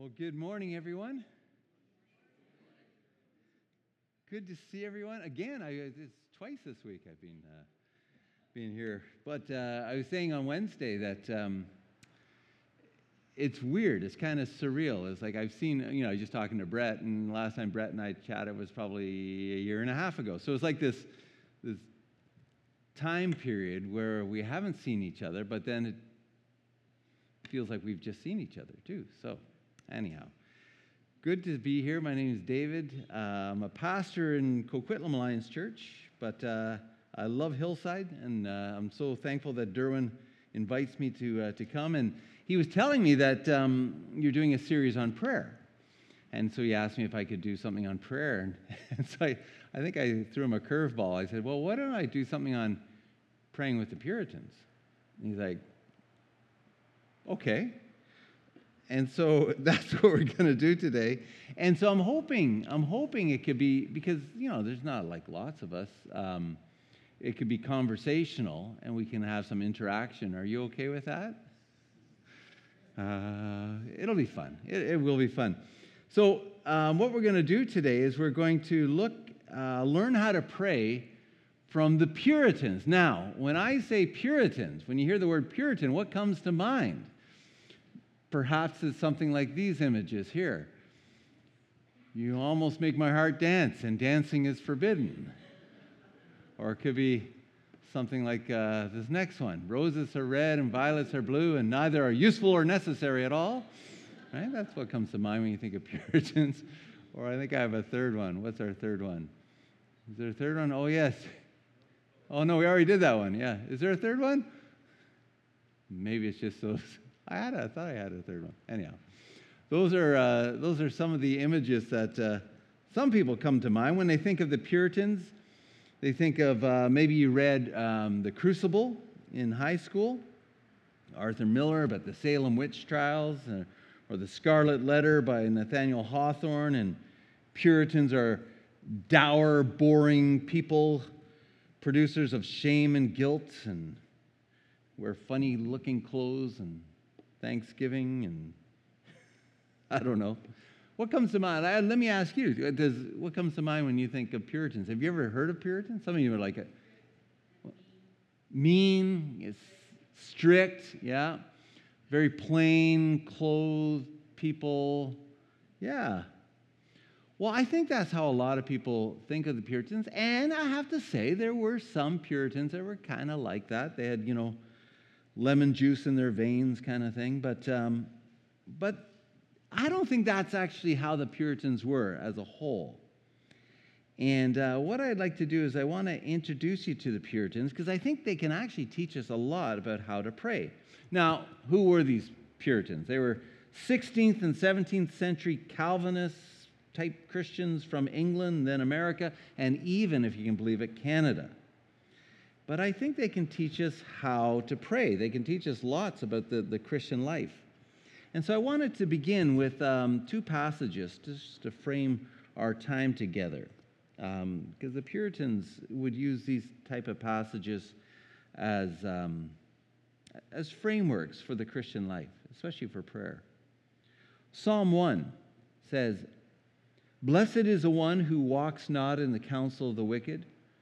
Well, good morning, everyone. Good to see everyone again. I, it's twice this week I've been uh, been here, but uh, I was saying on Wednesday that um, it's weird. It's kind of surreal. It's like I've seen, you know, I was just talking to Brett, and last time Brett and I chatted was probably a year and a half ago. So it's like this this time period where we haven't seen each other, but then it feels like we've just seen each other too. So anyhow, good to be here. My name is David. Uh, I'm a pastor in Coquitlam Alliance Church, but uh, I love Hillside, and uh, I'm so thankful that Derwin invites me to, uh, to come. And he was telling me that um, you're doing a series on prayer. And so he asked me if I could do something on prayer. And, so I, I think I threw him a curveball. I said, Well, why don't I do something on praying with the Puritans? And he's like, Okay. And so that's what we're going to do today. And so I'm hoping, I'm hoping it could be, because, you know, there's not like lots of us. Um, it could be conversational and we can have some interaction. Are you okay with that? Uh, it'll be fun. It, it, will be fun. So, um, what we're going to do today is we're going to look, uh, learn how to pray from the Puritans. Now, when I say Puritans, when you hear the word Puritan, what comes to mind? Perhaps it's something like these images here. You almost make my heart dance, and dancing is forbidden. Or it could be something like uh, this next one roses are red and violets are blue, and neither are useful or necessary at all. Right? That's what comes to mind when you think of Puritans. Or I think I have a third one. What's our third one? Is there a third one? Oh, yes. Oh, no, we already did that one. Yeah. Is there a third one? Maybe it's just those I had a, I thought I had a third one. Anyhow, those are, uh, those are some of the images that uh, some people come to mind when they think of the Puritans. They think of uh, maybe you read um, The Crucible in high school, Arthur Miller about the Salem witch trials, uh, or The Scarlet Letter by Nathaniel Hawthorne. And Puritans are dour, boring people, producers of shame and guilt, and wear funny looking clothes and Thanksgiving and I don't know. What comes to mind? I, let me ask you. Does what comes to mind when you think of Puritans? Have you ever heard of Puritans? Some of you are like, it. mean, strict, yeah, very plain clothed people, yeah. Well, I think that's how a lot of people think of the Puritans, and I have to say there were some Puritans that were kind of like that. They had, you know, lemon juice in their veins kind of thing. But, um, but I don't think that's actually how the Puritans were as a whole. And uh, what I'd like to do is I want to introduce you to the Puritans because I think they can actually teach us a lot about how to pray. Now, who were these Puritans? They were 16th and 17th century Calvinist type Christians from England, then America, and even, if you can believe it, Canada but I think they can teach us how to pray. They can teach us lots about the, the Christian life. And so I wanted to begin with um, two passages just to frame our time together. Because um, the Puritans would use these type of passages as, um, as frameworks for the Christian life, especially for prayer. Psalm 1 says, Blessed is the one who walks not in the counsel of the wicked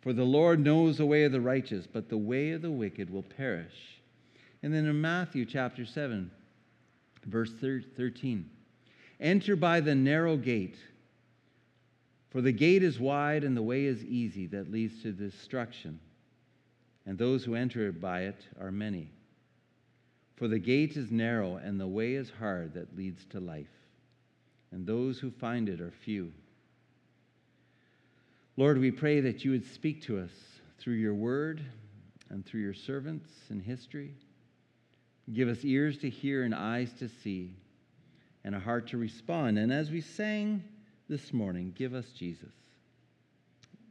For the Lord knows the way of the righteous, but the way of the wicked will perish. And then in Matthew chapter 7, verse 13 Enter by the narrow gate, for the gate is wide and the way is easy that leads to destruction, and those who enter by it are many. For the gate is narrow and the way is hard that leads to life, and those who find it are few. Lord, we pray that you would speak to us through your word and through your servants in history. Give us ears to hear and eyes to see. and a heart to respond. And as we sang this morning, give us Jesus.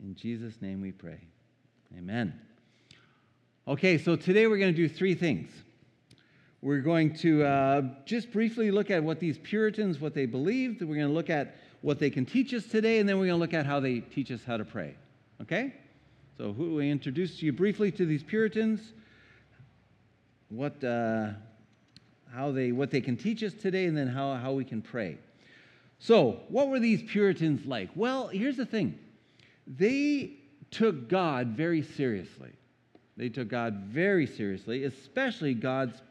In Jesus' name we pray. Amen. Okay, so today we're going to do three things. We're going to uh, just briefly look at what these Puritans, what they believed. We're going to look at what they can teach us today, and then we're going to look at how they teach us how to pray. Okay? So, who we introduced you briefly to these Puritans, what, uh, how they, what they can teach us today, and then how, how we can pray. So, what were these Puritans like? Well, here's the thing they took God very seriously. They took God very seriously, especially God's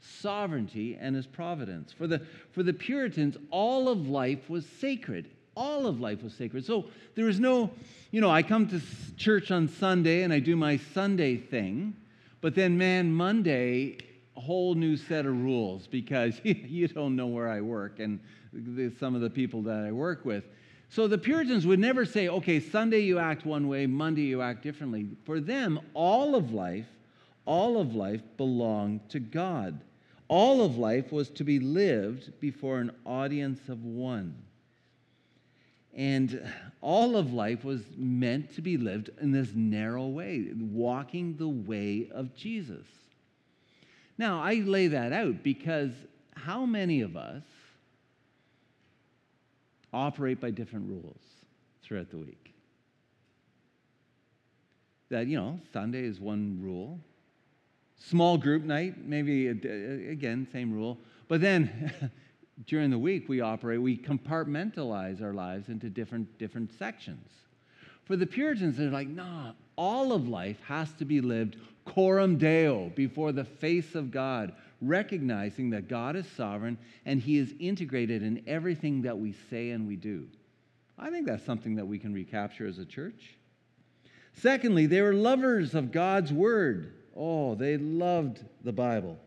sovereignty and his providence. For the, for the Puritans, all of life was sacred. All of life was sacred. So there was no, you know, I come to church on Sunday and I do my Sunday thing, but then, man, Monday, a whole new set of rules because you don't know where I work and some of the people that I work with. So the Puritans would never say, okay, Sunday you act one way, Monday you act differently. For them, all of life, all of life belonged to God. All of life was to be lived before an audience of one. And all of life was meant to be lived in this narrow way, walking the way of Jesus. Now, I lay that out because how many of us operate by different rules throughout the week? That, you know, Sunday is one rule, Small group night, maybe again, same rule. But then during the week, we operate, we compartmentalize our lives into different, different sections. For the Puritans, they're like, nah, all of life has to be lived coram deo, before the face of God, recognizing that God is sovereign and He is integrated in everything that we say and we do. I think that's something that we can recapture as a church. Secondly, they were lovers of God's word. Oh, they loved the Bible.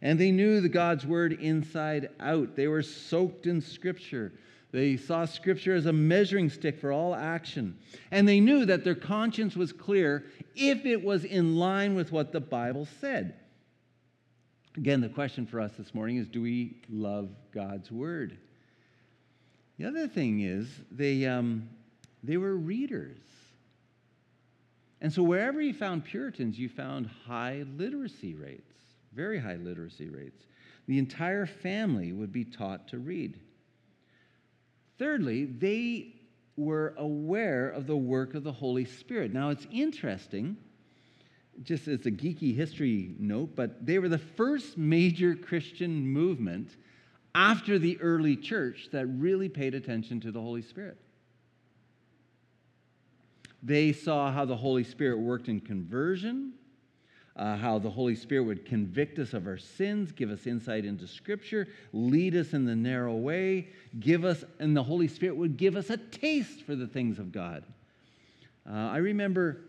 And they knew the God's word inside out. They were soaked in Scripture. They saw Scripture as a measuring stick for all action. And they knew that their conscience was clear if it was in line with what the Bible said. Again, the question for us this morning is do we love God's Word? The other thing is, they, um, they were readers. And so wherever you found Puritans, you found high literacy rates, very high literacy rates. The entire family would be taught to read. Thirdly, they were aware of the work of the Holy Spirit. Now, it's interesting, just as a geeky history note, but they were the first major Christian movement after the early church that really paid attention to the Holy Spirit. They saw how the Holy Spirit worked in conversion, uh, how the Holy Spirit would convict us of our sins, give us insight into Scripture, lead us in the narrow way, give us, and the Holy Spirit would give us a taste for the things of God. Uh, I remember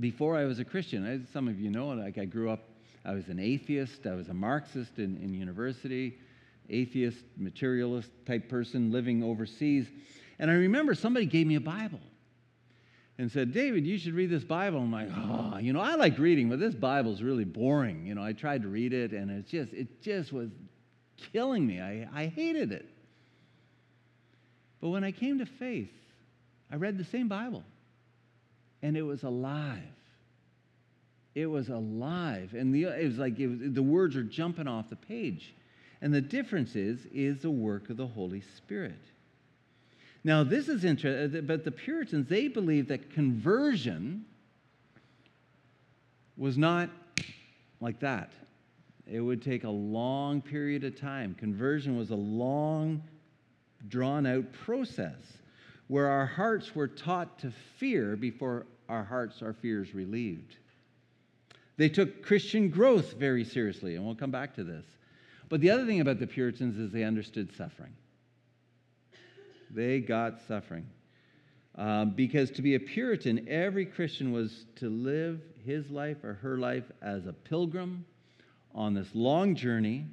before I was a Christian, as some of you know, like I grew up, I was an atheist, I was a Marxist in, in university, atheist, materialist type person living overseas. And I remember somebody gave me a Bible and said, David, you should read this Bible. I'm like, oh, you know, I like reading, but this Bible's really boring. You know, I tried to read it and it just, it just was killing me. I, I hated it. But when I came to faith, I read the same Bible and it was alive. It was alive. And the, it was like it was, the words are jumping off the page. And the difference is, is the work of the Holy Spirit. Now, this is interesting, uh, but the Puritans, they believed that conversion was not like that. It would take a long period of time. Conversion was a long, drawn out process where our hearts were taught to fear before our hearts, our fears relieved. They took Christian growth very seriously, and we'll come back to this. But the other thing about the Puritans is they understood suffering. They got suffering. Um, because to be a Puritan, every Christian was to live his life or her life as a pilgrim on this long journey.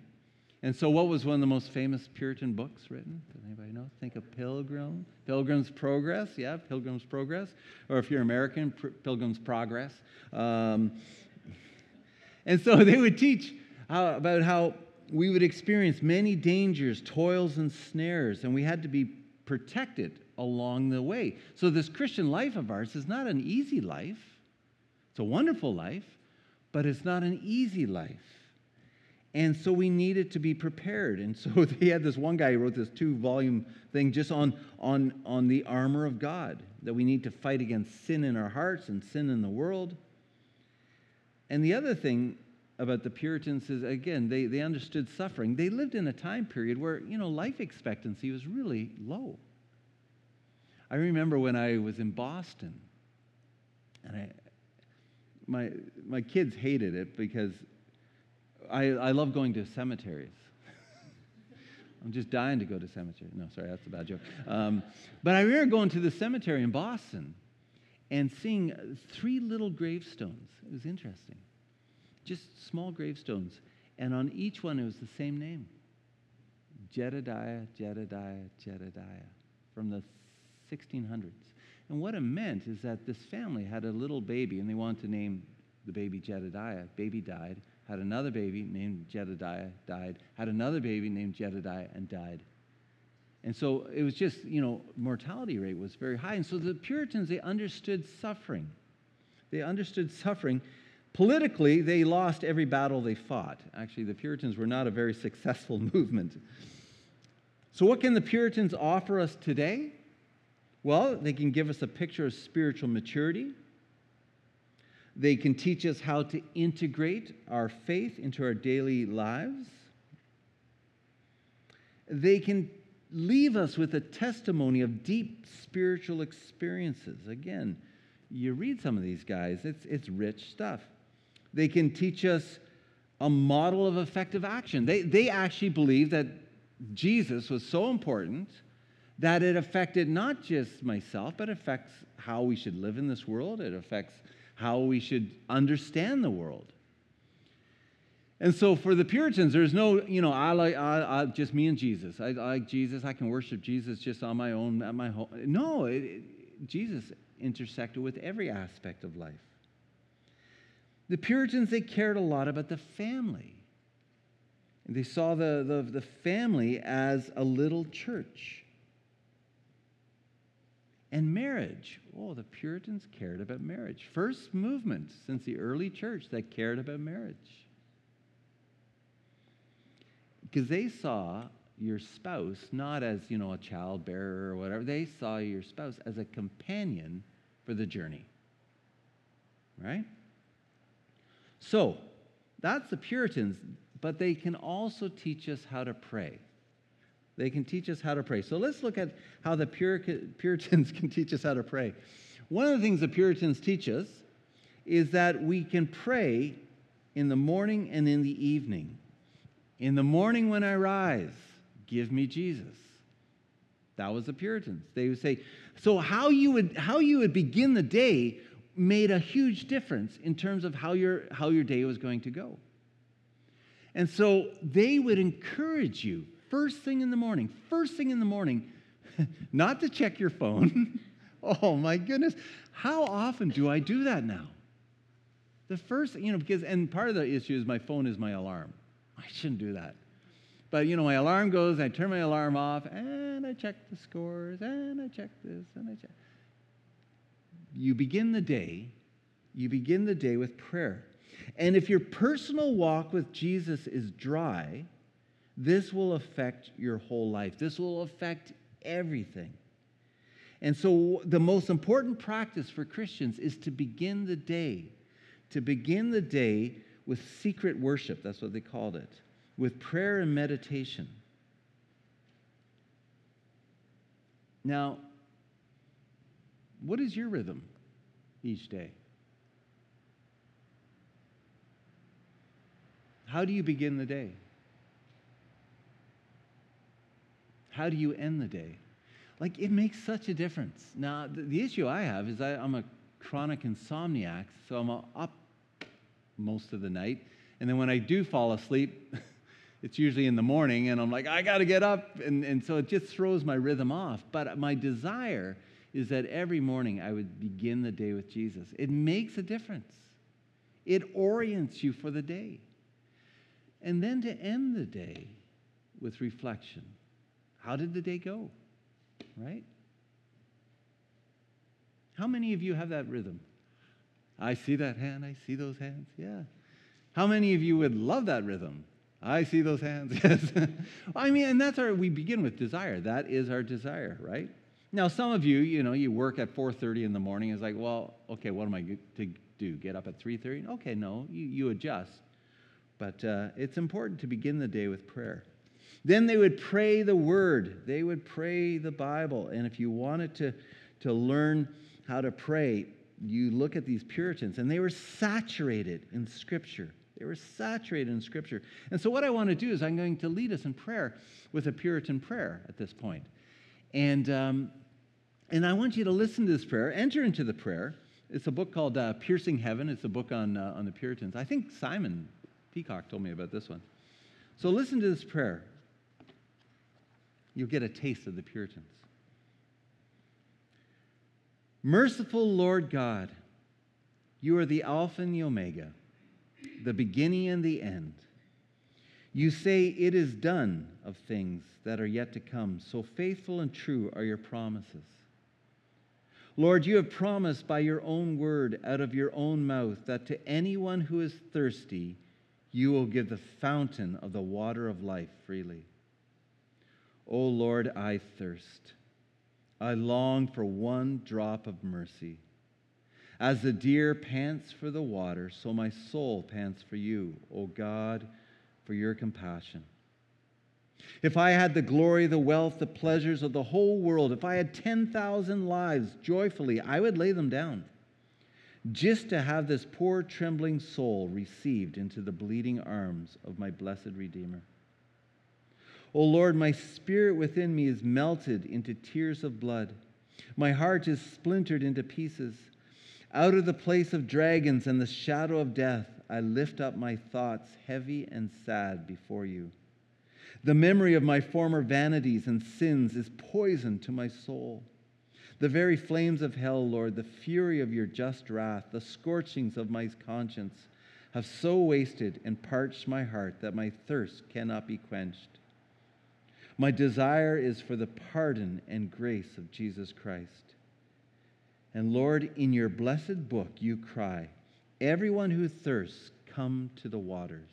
And so, what was one of the most famous Puritan books written? Does anybody know? Think of Pilgrim, Pilgrim's Progress. Yeah, Pilgrim's Progress. Or if you're American, Pilgrim's Progress. Um, and so they would teach how, about how we would experience many dangers, toils, and snares, and we had to be protected along the way. So, this Christian life of ours is not an easy life. It's a wonderful life, but it's not an easy life. And so we needed to be prepared. And so they had this one guy who wrote this two volume thing just on, on, on the armor of God that we need to fight against sin in our hearts and sin in the world. And the other thing about the Puritans is, again, they, they understood suffering. They lived in a time period where, you know, life expectancy was really low. I remember when I was in Boston, and I, my, my kids hated it because I, I love going to cemeteries. I'm just dying to go to cemetery. No, sorry, that's a bad joke. Um, but I remember going to the cemetery in Boston and seeing three little gravestones. It was interesting. Just small gravestones. And on each one, it was the same name Jedediah, Jedediah, Jedediah from the 1600s. And what it meant is that this family had a little baby and they wanted to name the baby Jedediah. Baby died had another baby named Jedediah, died, had another baby named Jedediah, and died. And so it was just, you know, mortality rate was very high. And so the Puritans, they understood suffering. They understood suffering. Politically, they lost every battle they fought. Actually, the Puritans were not a very successful movement. So, what can the Puritans offer us today? Well, they can give us a picture of spiritual maturity. They can teach us how to integrate our faith into our daily lives. They can leave us with a testimony of deep spiritual experiences. Again, you read some of these guys, it's, it's rich stuff. They can teach us a model of effective action. They, they actually believe that Jesus was so important that it affected not just myself, but affects how we should live in this world. It affects how we should understand the world. And so for the Puritans, there's no, you know, I like I, I, just me and Jesus. I, I, like Jesus. I can worship Jesus just on my own at my home. No, it, it, Jesus intersected with every aspect of life. The Puritans, they cared a lot about the family. They saw the, the, the family as a little church. And marriage. Oh, the Puritans cared about marriage. First movement since the early church that cared about marriage. Because they saw your spouse not as, you know, a child bearer or whatever. They saw your spouse as a companion for the journey. Right? So, that's the Puritans, but they can also teach us how to pray. They can teach us how to pray. So let's look at how the Puritans can teach us how to pray. One of the things the Puritans teach us is that we can pray in the morning and in the evening. In the morning when I rise, give me Jesus. That was the Puritans. They would say, so how you would how you would begin the day made a huge difference in terms of how your how your day was going to go. And so they would encourage you first thing in the morning, first thing in the morning, not to check your phone. oh my goodness. How often do I do that now? The first, you know, because, and part of the issue is my phone is my alarm. I shouldn't do that. But, you know, my alarm goes, I turn my alarm off, and I check the scores, and I check this, and I check. You begin the day, you begin the day with prayer. And if your personal walk with Jesus is dry, this will affect your whole life. This will affect everything. And so, the most important practice for Christians is to begin the day, to begin the day with secret worship. That's what they called it, with prayer and meditation. Now, what is your rhythm each day? How do you begin the day? How do you end the day? Like, it makes such a difference. Now, the, issue I have is I, I'm a chronic insomniac, so I'm up most of the night. And then when I do fall asleep, it's usually in the morning, and I'm like, I got to get up. And, and so it just throws my rhythm off. But my desire is that every morning I would begin the day with Jesus. It makes a difference, it orients you for the day. And then to end the day with reflection. How did the day go? Right? How many of you have that rhythm? I see that hand, I see those hands. Yeah. How many of you would love that rhythm? I see those hands. Yes. I mean, and that's our we begin with desire. That is our desire, right? Now, some of you, you know, you work at 4:30 in the morning. It's like, well, okay, what am I to do? Get up at 3:30? Okay, no, you, you adjust. But uh, it's important to begin the day with prayer. Then they would pray the word. They would pray the Bible. And if you wanted to, to learn how to pray, you look at these Puritans, and they were saturated in Scripture. They were saturated in Scripture. And so, what I want to do is, I'm going to lead us in prayer with a Puritan prayer at this point. And, um, and I want you to listen to this prayer, enter into the prayer. It's a book called uh, Piercing Heaven. It's a book on, uh, on the Puritans. I think Simon Peacock told me about this one. So, listen to this prayer. You'll get a taste of the Puritans. Merciful Lord God, you are the Alpha and the Omega, the beginning and the end. You say it is done of things that are yet to come. So faithful and true are your promises. Lord, you have promised by your own word out of your own mouth that to anyone who is thirsty, you will give the fountain of the water of life freely. O oh Lord, I thirst. I long for one drop of mercy. As the deer pants for the water, so my soul pants for you, O God, for your compassion. If I had the glory, the wealth, the pleasures of the whole world, if I had 10,000 lives joyfully, I would lay them down just to have this poor trembling soul received into the bleeding arms of my blessed Redeemer. O Lord, my spirit within me is melted into tears of blood. My heart is splintered into pieces. Out of the place of dragons and the shadow of death, I lift up my thoughts heavy and sad before you. The memory of my former vanities and sins is poison to my soul. The very flames of hell, Lord, the fury of your just wrath, the scorchings of my conscience have so wasted and parched my heart that my thirst cannot be quenched. My desire is for the pardon and grace of Jesus Christ. And Lord, in your blessed book, you cry, Everyone who thirsts, come to the waters.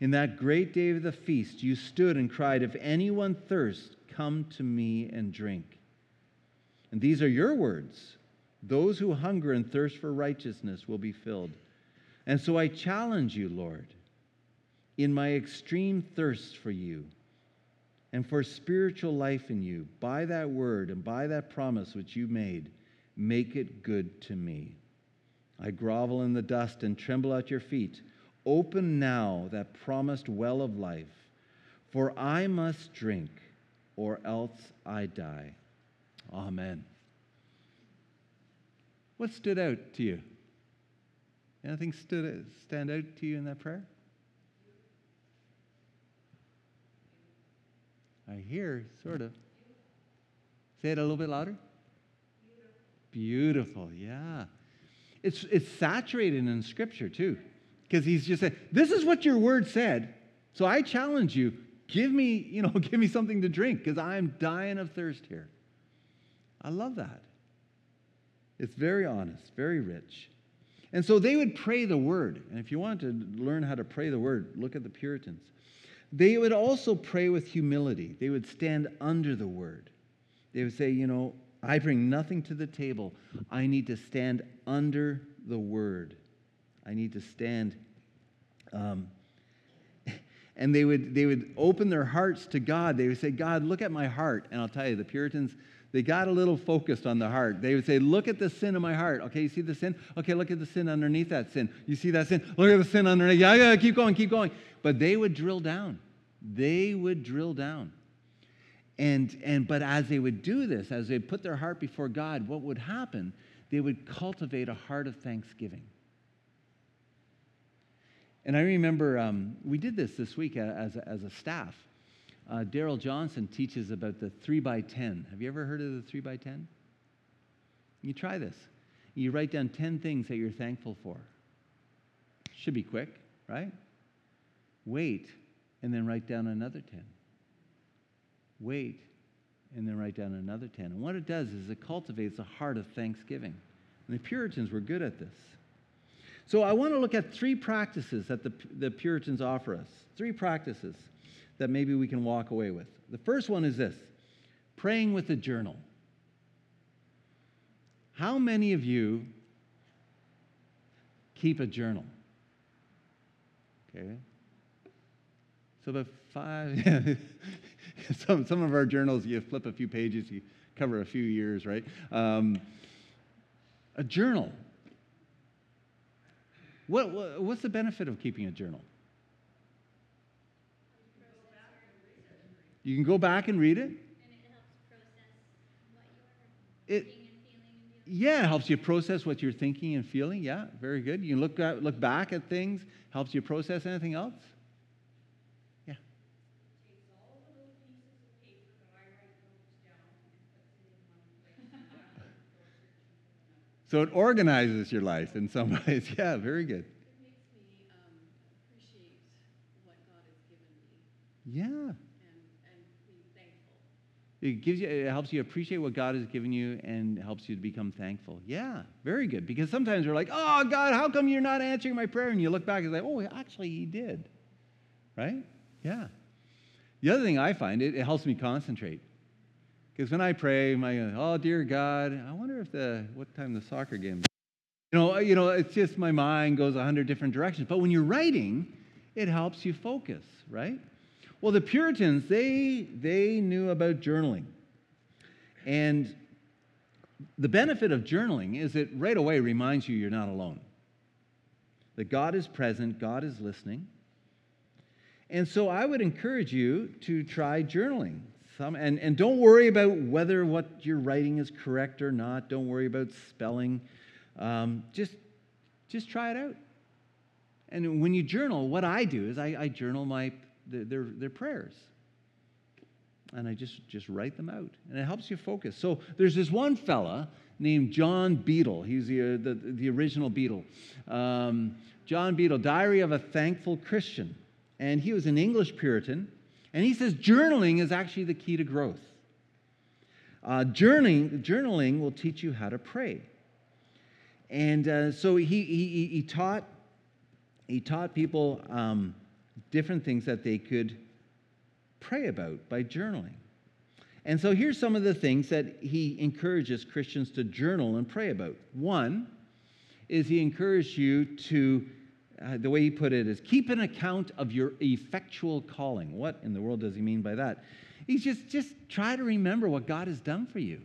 In that great day of the feast, you stood and cried, If anyone thirsts, come to me and drink. And these are your words. Those who hunger and thirst for righteousness will be filled. And so I challenge you, Lord, in my extreme thirst for you and for spiritual life in you, by that word and by that promise which you made, make it good to me. I grovel in the dust and tremble at your feet. Open now that promised well of life, for I must drink, or else I die. Amen. What stood out to you? Anything stood stand out to you in that prayer? I hear, sort of. Say it a little bit louder. Beautiful, yeah. It's, it's saturated in Scripture too, because he's just saying, "This is what your word said." So I challenge you: give me, you know, give me something to drink, because I'm dying of thirst here. I love that. It's very honest, very rich. And so they would pray the word. And if you want to learn how to pray the word, look at the Puritans. They would also pray with humility. They would stand under the word. They would say, you know, I bring nothing to the table. I need to stand under the word. I need to stand. Um, and they would, they would open their hearts to God. They would say, God, look at my heart. And I'll tell you, the Puritans, they got a little focused on the heart. They would say, Look at the sin of my heart. Okay, you see the sin? Okay, look at the sin underneath that sin. You see that sin? Look at the sin underneath. Yeah, yeah, keep going, keep going. But they would drill down. They would drill down. And, and but as they would do this, as they put their heart before God, what would happen? They would cultivate a heart of thanksgiving. And I remember um, we did this this week as a, as a staff. Uh, Daryl Johnson teaches about the three by ten. Have you ever heard of the three by ten? You try this. You write down 10 things that you're thankful for. Should be quick, right? Wait, and then write down another 10. Wait, and then write down another 10. And what it does is it cultivates a heart of thanksgiving. And the Puritans were good at this. So I want to look at three practices that the, the Puritans offer us. Three practices that maybe we can walk away with. The first one is this praying with a journal. How many of you keep a journal? Okay. So about five, some, some of our journals, you flip a few pages, you cover a few years, right? Um, a journal. What, what, what's the benefit of keeping a journal? You can go back and read it. It, yeah, it helps you process what you're thinking and feeling. Yeah, very good. You can look, at, look back at things, helps you process anything else. So it organizes your life in some ways. Yeah, very good. It makes me um, appreciate what God has given me Yeah. and, and. It gives you it helps you appreciate what God has given you and helps you to become thankful. Yeah, very good. Because sometimes we're like, "Oh God, how come you're not answering my prayer?" And you look back and say, "Oh, actually he did." Right? Yeah. The other thing I find it, it helps me concentrate. Because when I pray, my oh dear God, I wonder if the what time the soccer game. You know, you know, it's just my mind goes a hundred different directions. But when you're writing, it helps you focus, right? Well, the Puritans, they they knew about journaling. And the benefit of journaling is it right away reminds you you're not alone. That God is present, God is listening. And so I would encourage you to try journaling. Some, and, and don't worry about whether what you're writing is correct or not. Don't worry about spelling. Um, just, just try it out. And when you journal, what I do is I, I journal my their, their prayers. And I just, just write them out. And it helps you focus. So there's this one fella named John Beadle. He's the, the, the original Beadle. Um, John Beadle, Diary of a Thankful Christian. And he was an English Puritan. And he says journaling is actually the key to growth. Uh, journaling, journaling will teach you how to pray. And uh, so he, he, he, taught, he taught people um, different things that they could pray about by journaling. And so here's some of the things that he encourages Christians to journal and pray about. One is he encouraged you to, uh, the way he put it is, keep an account of your effectual calling. What in the world does he mean by that? He's just, just try to remember what God has done for you.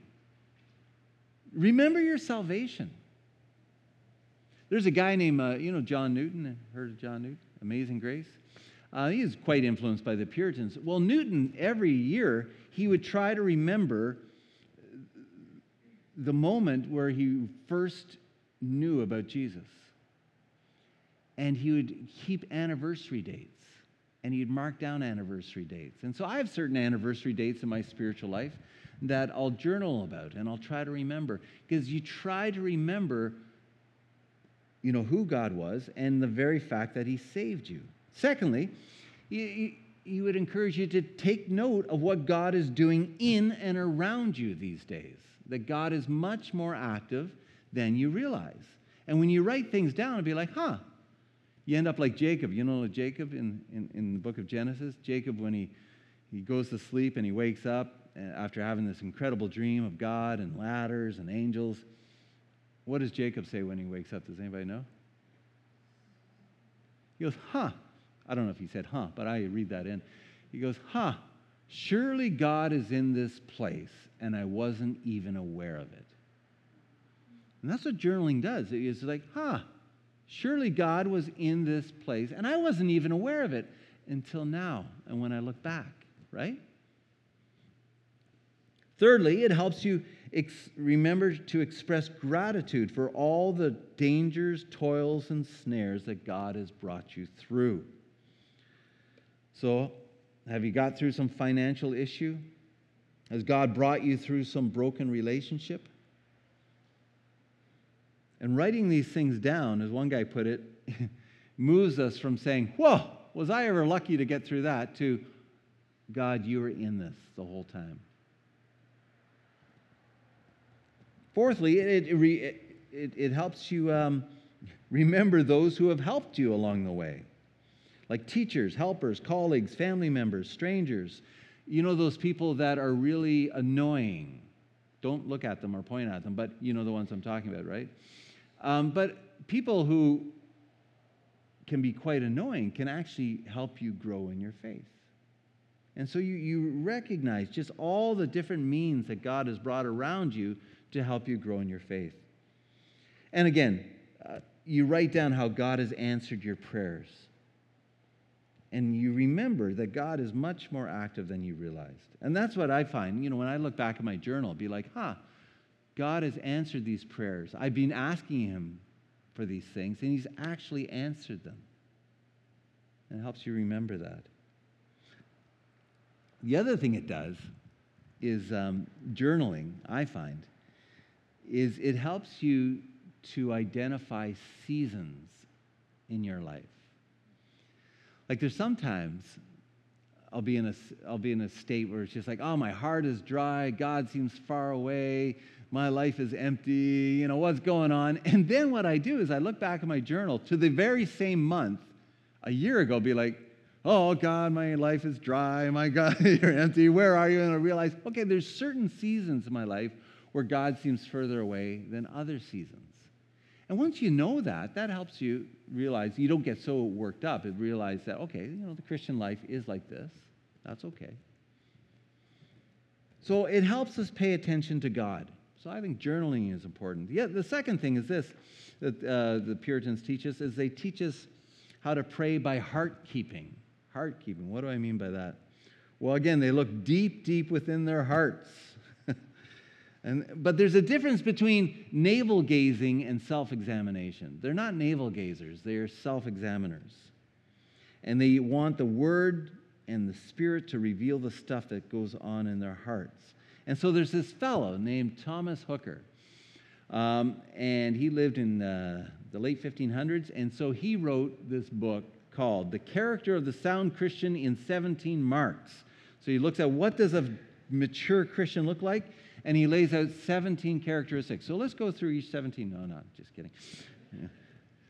Remember your salvation. There's a guy named, uh, you know, John Newton. Heard of John Newton? Amazing Grace. Uh, he was quite influenced by the Puritans. Well, Newton, every year, he would try to remember the moment where he first knew about Jesus. And he would keep anniversary dates. And he'd mark down anniversary dates. And so I have certain anniversary dates in my spiritual life that I'll journal about and I'll try to remember. Because you try to remember, you know, who God was and the very fact that he saved you. Secondly, he, he would encourage you to take note of what God is doing in and around you these days. That God is much more active than you realize. And when you write things down, it'd be like, huh. You end up like Jacob. You know Jacob in, in, in the book of Genesis? Jacob, when he, he goes to sleep and he wakes up after having this incredible dream of God and ladders and angels. What does Jacob say when he wakes up? Does anybody know? He goes, huh. I don't know if he said, huh, but I read that in. He goes, huh, surely God is in this place, and I wasn't even aware of it. And that's what journaling does. It's like, huh, surely God was in this place, and I wasn't even aware of it until now, and when I look back, right? Thirdly, it helps you ex- remember to express gratitude for all the dangers, toils, and snares that God has brought you through. So, have you got through some financial issue? Has God brought you through some broken relationship? And writing these things down, as one guy put it, moves us from saying, Whoa, was I ever lucky to get through that, to God, you were in this the whole time. Fourthly, it, it, it, it helps you um, remember those who have helped you along the way, like teachers, helpers, colleagues, family members, strangers. You know, those people that are really annoying. Don't look at them or point at them, but you know the ones I'm talking about, right? Um, but people who can be quite annoying can actually help you grow in your faith. And so you, you recognize just all the different means that God has brought around you to help you grow in your faith. And again, uh, you write down how God has answered your prayers. And you remember that God is much more active than you realized. And that's what I find. You know, when I look back at my journal, I'll be like, huh, God has answered these prayers. I've been asking Him for these things, and He's actually answered them. And it helps you remember that. The other thing it does is um, journaling, I find, is it helps you to identify seasons in your life. Like there's sometimes I'll be in a I'll be in a state where it's just like, oh, my heart is dry, God seems far away, my life is empty, you know, what's going on? And then what I do is I look back at my journal to the very same month a year ago, be like, oh God, my life is dry, my God, you're empty, where are you? And I realize, okay, there's certain seasons in my life where God seems further away than other seasons. And once you know that, that helps you realize you don't get so worked up and realize that, okay, you know, the Christian life is like this. That's okay. So it helps us pay attention to God. So I think journaling is important. Yeah, the second thing is this that uh, the Puritans teach us is they teach us how to pray by heart keeping. Heart keeping. What do I mean by that? Well, again, they look deep, deep within their hearts and, but there's a difference between navel gazing and self examination. They're not navel gazers, they are self examiners. And they want the Word and the Spirit to reveal the stuff that goes on in their hearts. And so there's this fellow named Thomas Hooker. Um, and he lived in uh, the late 1500s. And so he wrote this book called The Character of the Sound Christian in 17 Marks. So he looks at what does a mature Christian look like? and he lays out 17 characteristics. So let's go through each 17. No, no, just kidding. Yeah.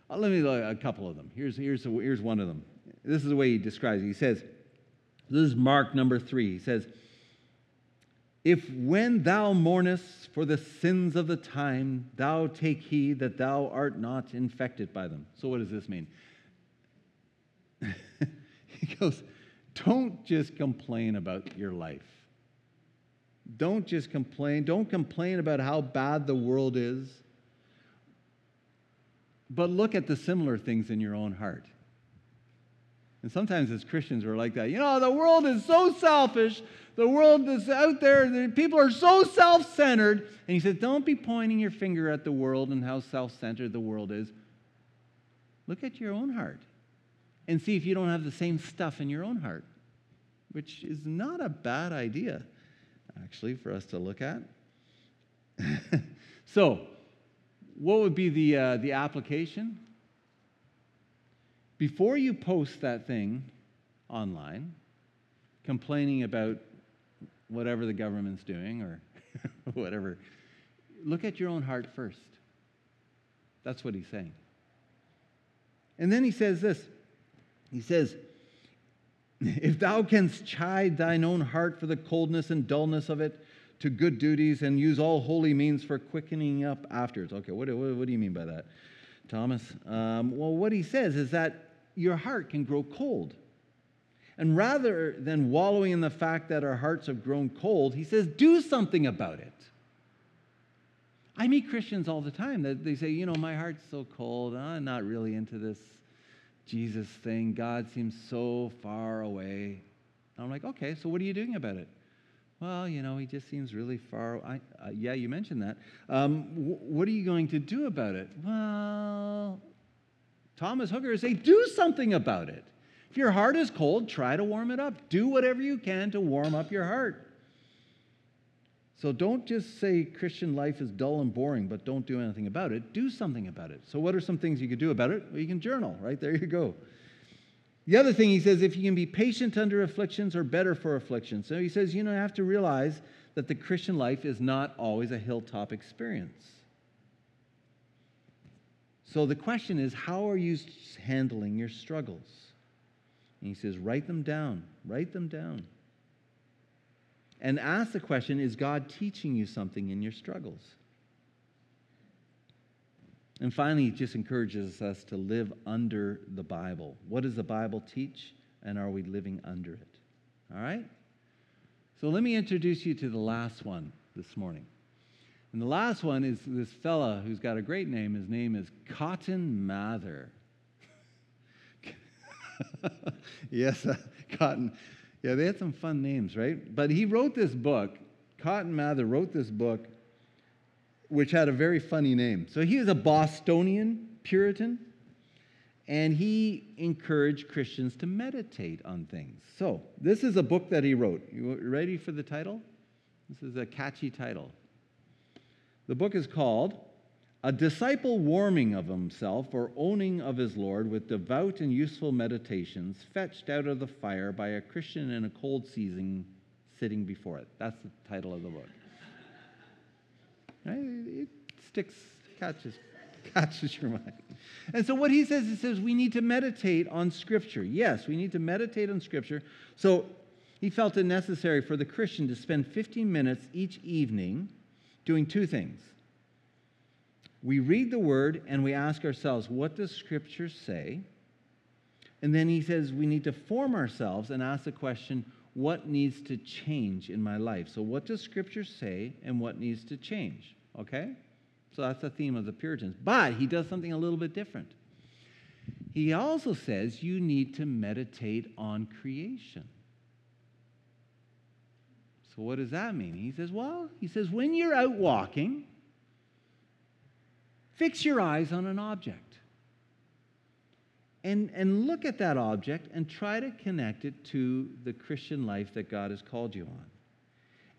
Let me look a couple of them. Here's, here's, here's one of them. This is the way he describes it. He says, This is Mark number three. He says, If when thou mournest for the sins of the time, thou take heed that thou art not infected by them. So, what does this mean? he goes, Don't just complain about your life don't just complain. Don't complain about how bad the world is. But look at the similar things in your own heart. And sometimes as Christians, we're like that. You know, the world is so selfish. The world is out there. The people are so self centered. And he says, Don't be pointing your finger at the world and how self centered the world is. Look at your own heart and see if you don't have the same stuff in your own heart, which is not a bad idea actually, for us to look at. so, what would be the, uh, the application? Before you post that thing online, complaining about whatever the government's doing or whatever, look at your own heart first. That's what he's saying. And then he says this He says, if thou canst chide thine own heart for the coldness and dullness of it to good duties and use all holy means for quickening up afterwards. Okay, what, what, what do you mean by that, Thomas? Um, well, what he says is that your heart can grow cold. And rather than wallowing in the fact that our hearts have grown cold, he says, do something about it. I meet Christians all the time that they say, you know, my heart's so cold, I'm not really into this Jesus thing. God seems so far away. And I'm like, okay, so what are you doing about it? Well, you know, he just seems really far. I, uh, yeah, you mentioned that. Um, w- what are you going to do about it? Well, Thomas Hooker saying, do something about it. If your heart is cold, try to warm it up. Do whatever you can to warm up your heart. So don't just say Christian life is dull and boring, but don't do anything about it. Do something about it. So, what are some things you could do about it? Well, you can journal, right? There you go. The other thing he says, if you can be patient under afflictions or better for afflictions. So he says, you know, you have to realize that the Christian life is not always a hilltop experience. So the question is, how are you handling your struggles? And he says, write them down. Write them down. And ask the question, is God teaching you something in your struggles? And finally, he just encourages us to live under the Bible. What does the Bible teach, and are we living under it? All right? So let me introduce you to the last one this morning. And the last one is this fella who's got a great name. His name is Cotton Mather. yes, uh, Cotton. Yeah, they had some fun names, right? But he wrote this book. Cotton Mather wrote this book which had a very funny name. So he was a Bostonian Puritan, and he encouraged Christians to meditate on things. So this is a book that he wrote. You ready for the title? This is a catchy title. The book is called A Disciple Warming of Himself or Owning of His Lord with Devout and Useful Meditations Fetched Out of the Fire by a Christian in a Cold Season Sitting Before It. That's the title of the book. It sticks, catches, catches your mind. And so what he says, he says we need to meditate on Scripture. Yes, we need to meditate on Scripture. So he felt it necessary for the Christian to spend 15 minutes each evening doing two things. We read the Word and we ask ourselves, what does Scripture say? And then he says we need to form ourselves and ask the question, what needs to change in my life. So, what does Scripture say and what needs to change? Okay? So, that's the theme of the Puritans. But he does something a little bit different. He also says you need to meditate on creation. So, what does that mean? He says, well, he says, when you're out walking, fix your eyes on an object and, and look at that object and try to connect it to the Christian life that God has called you on,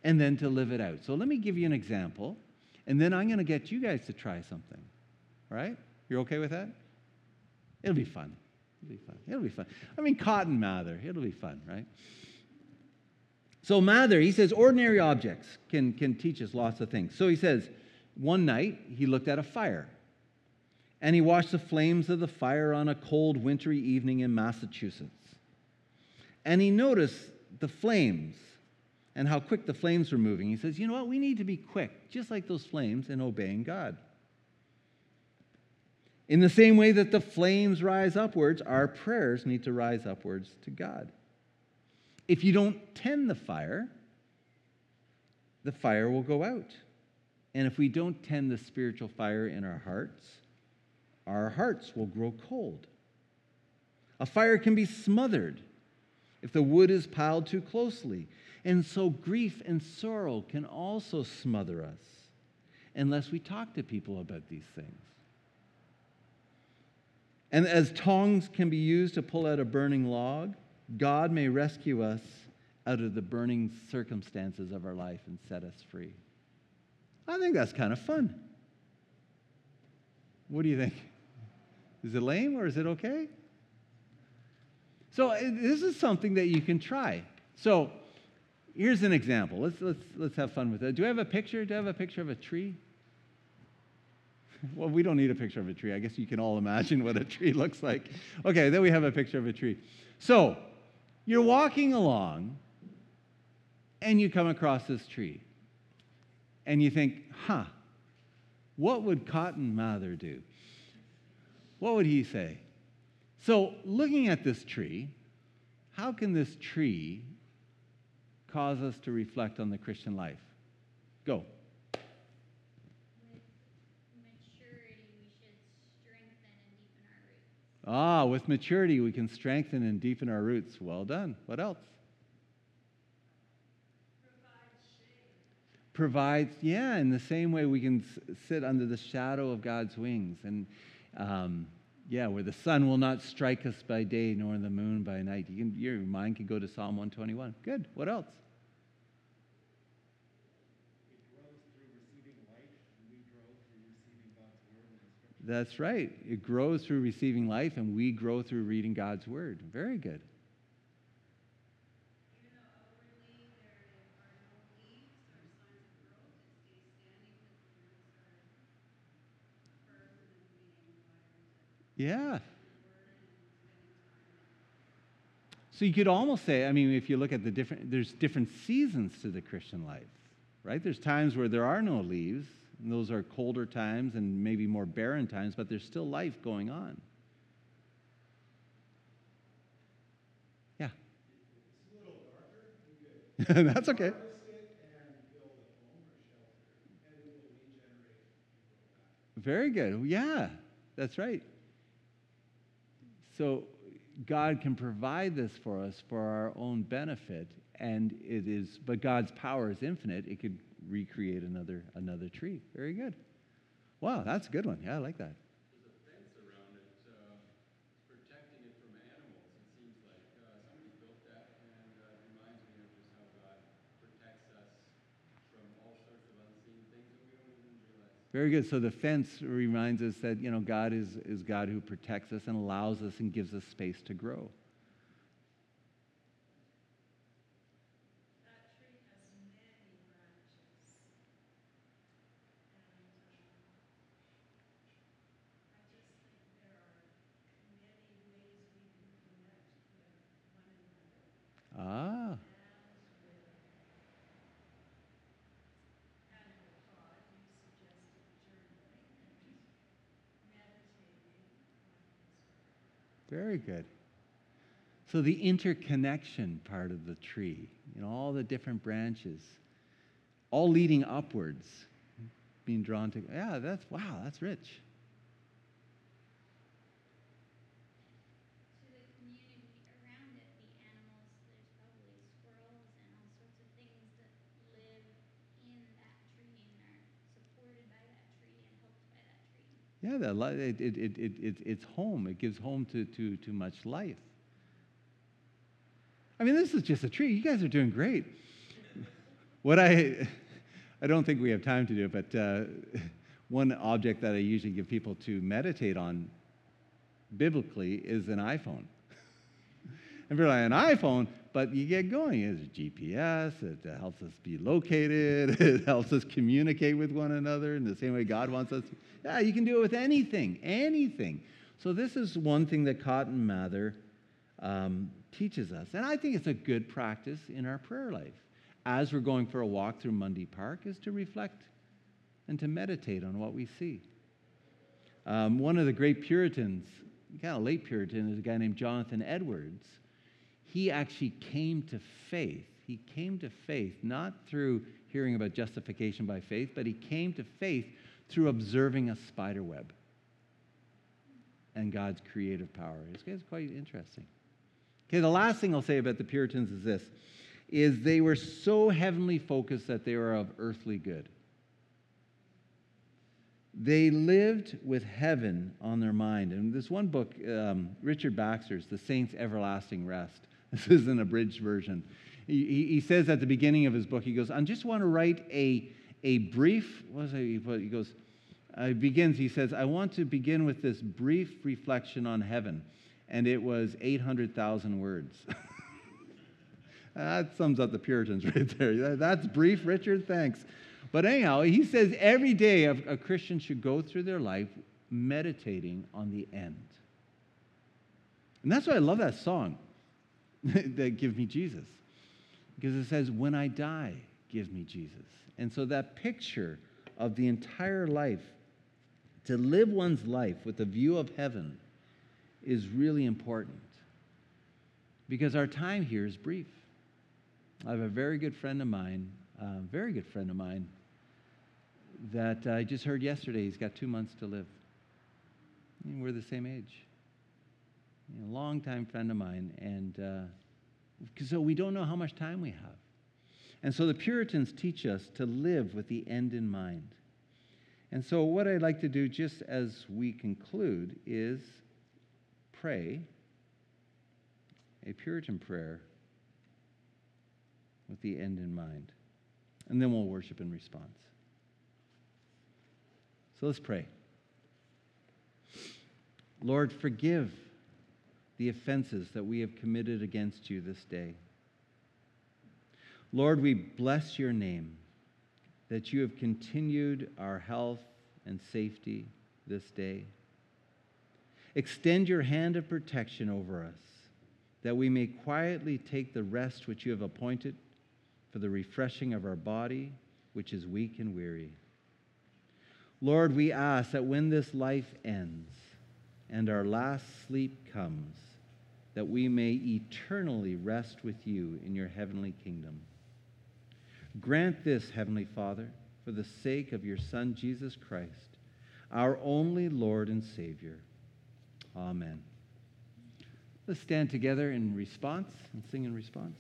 and then to live it out. So let me give you an example, and then I'm going to get you guys to try something. Right? You're okay with that? It'll be fun. It'll be fun. It'll be fun. I mean, Cotton Mather. It'll be fun, right? So Mather, he says, ordinary objects can, can teach us lots of things. So he says, one night he looked at a fire and he watched the flames of the fire on a cold wintry evening in Massachusetts. And he noticed the flames and how quick the flames were moving. He says, You know what? We need to be quick, just like those flames, in obeying God. In the same way that the flames rise upwards, our prayers need to rise upwards to God. If you don't tend the fire, the fire will go out. And if we don't tend the spiritual fire in our hearts, our hearts will grow cold. A fire can be smothered if the wood is piled too closely. And so grief and sorrow can also smother us unless we talk to people about these things. And as tongs can be used to pull out a burning log, God may rescue us out of the burning circumstances of our life and set us free. I think that's kind of fun. What do you think? Is it lame or is it okay? So eh, this is something that you can try. So here's an example. Let's, let's, let's have fun with it. Do I have a picture? Do I have a picture of a tree? well, we don't need a picture of a tree. I guess you can all imagine what a tree looks like. Okay, then we have a picture of a tree. So you're walking along and you come across this tree. And you think, huh, what would Cotton Mather do? what would he say? So, looking at this tree, how can this tree cause us to reflect on the Christian life? Go. Ah, with maturity, we can strengthen and deepen our roots. Well done. What else? Provides, yeah, in the same way we can sit under the shadow of God's wings. And um, yeah, where the sun will not strike us by day nor the moon by night. You can, your mind can go to Psalm 121. Good. What else? That's right. It grows through receiving life, and we grow through reading God's word. Very good. Yeah. So you could almost say, I mean, if you look at the different, there's different seasons to the Christian life, right? There's times where there are no leaves, and those are colder times and maybe more barren times, but there's still life going on. Yeah. That's okay. Very good. Yeah, that's right. So God can provide this for us for our own benefit, and it is. But God's power is infinite. It could recreate another another tree. Very good. Wow, that's a good one. Yeah, I like that. There's a fence around it, uh, protecting it from animals. It seems like uh, somebody built that, and uh, reminds me of just how God protects us from all sorts of unseen things that we don't even realize. Very good. So the fence reminds us that you know God is is God who protects us and allows us and gives us space to grow. That tree has many branches. And um, I just think there are many ways we can connect with one another Ah, and with animal thought. You suggested journaling and meditating on his word. Very good. So the interconnection part of the tree, you know, all the different branches, all leading upwards, being drawn to. Yeah, that's wow, that's rich. to the community around it, the animals, there's probably squirrels and all sorts of things that live in that tree and are supported by that tree and helped by that tree. Yeah, that it, it, it, it, it, it's home. It gives home to, to, to much life. I mean, this is just a tree. You guys are doing great. What I, I don't think we have time to do but uh, one object that I usually give people to meditate on biblically is an iPhone. And people are like, an iPhone, but you get going. It's a GPS, it helps us be located, it helps us communicate with one another in the same way God wants us. to. Yeah, you can do it with anything, anything. So, this is one thing that Cotton Mather um, teaches us. And I think it's a good practice in our prayer life as we're going for a walk through Mundy Park is to reflect and to meditate on what we see. Um, one of the great Puritans, kind of late Puritan, is a guy named Jonathan Edwards. He actually came to faith. He came to faith not through hearing about justification by faith, but he came to faith through observing a spider web and God's creative power. It's, it's quite interesting. Okay, the last thing I'll say about the Puritans is this is they were so heavenly focused that they were of earthly good. They lived with heaven on their mind. And this one book, um, Richard Baxter's The Saints' Everlasting Rest, this isn't an abridged version. He, he, says at the beginning of his book, he goes, I just want to write a, a brief, what was it? He goes, uh, he begins, he says, I want to begin with this brief reflection on heaven. And it was 800,000 words. that sums up the Puritans right there. That's brief, Richard. Thanks. But anyhow, he says every day a, a Christian should go through their life meditating on the end. And that's why I love that song, that Give Me Jesus. Because it says, When I die, give me Jesus. And so that picture of the entire life, to live one's life with a view of heaven, is really important. Because our time here is brief. I have a very good friend of mine, a very good friend of mine, that I just heard yesterday he's got two months to live. And we're the same age. A longtime friend of mine, and uh, so we don't know how much time we have. And so the Puritans teach us to live with the end in mind. And so, what I'd like to do just as we conclude is pray a Puritan prayer with the end in mind. And then we'll worship in response. So let's pray. Lord, forgive the offenses that we have committed against you this day. Lord, we bless your name that you have continued our health and safety this day. Extend your hand of protection over us, that we may quietly take the rest which you have appointed for the refreshing of our body, which is weak and weary. Lord, we ask that when this life ends and our last sleep comes, that we may eternally rest with you in your heavenly kingdom. Grant this, Heavenly Father, for the sake of your Son, Jesus Christ, our only Lord and Savior. Amen. Let's stand together in response and sing in response.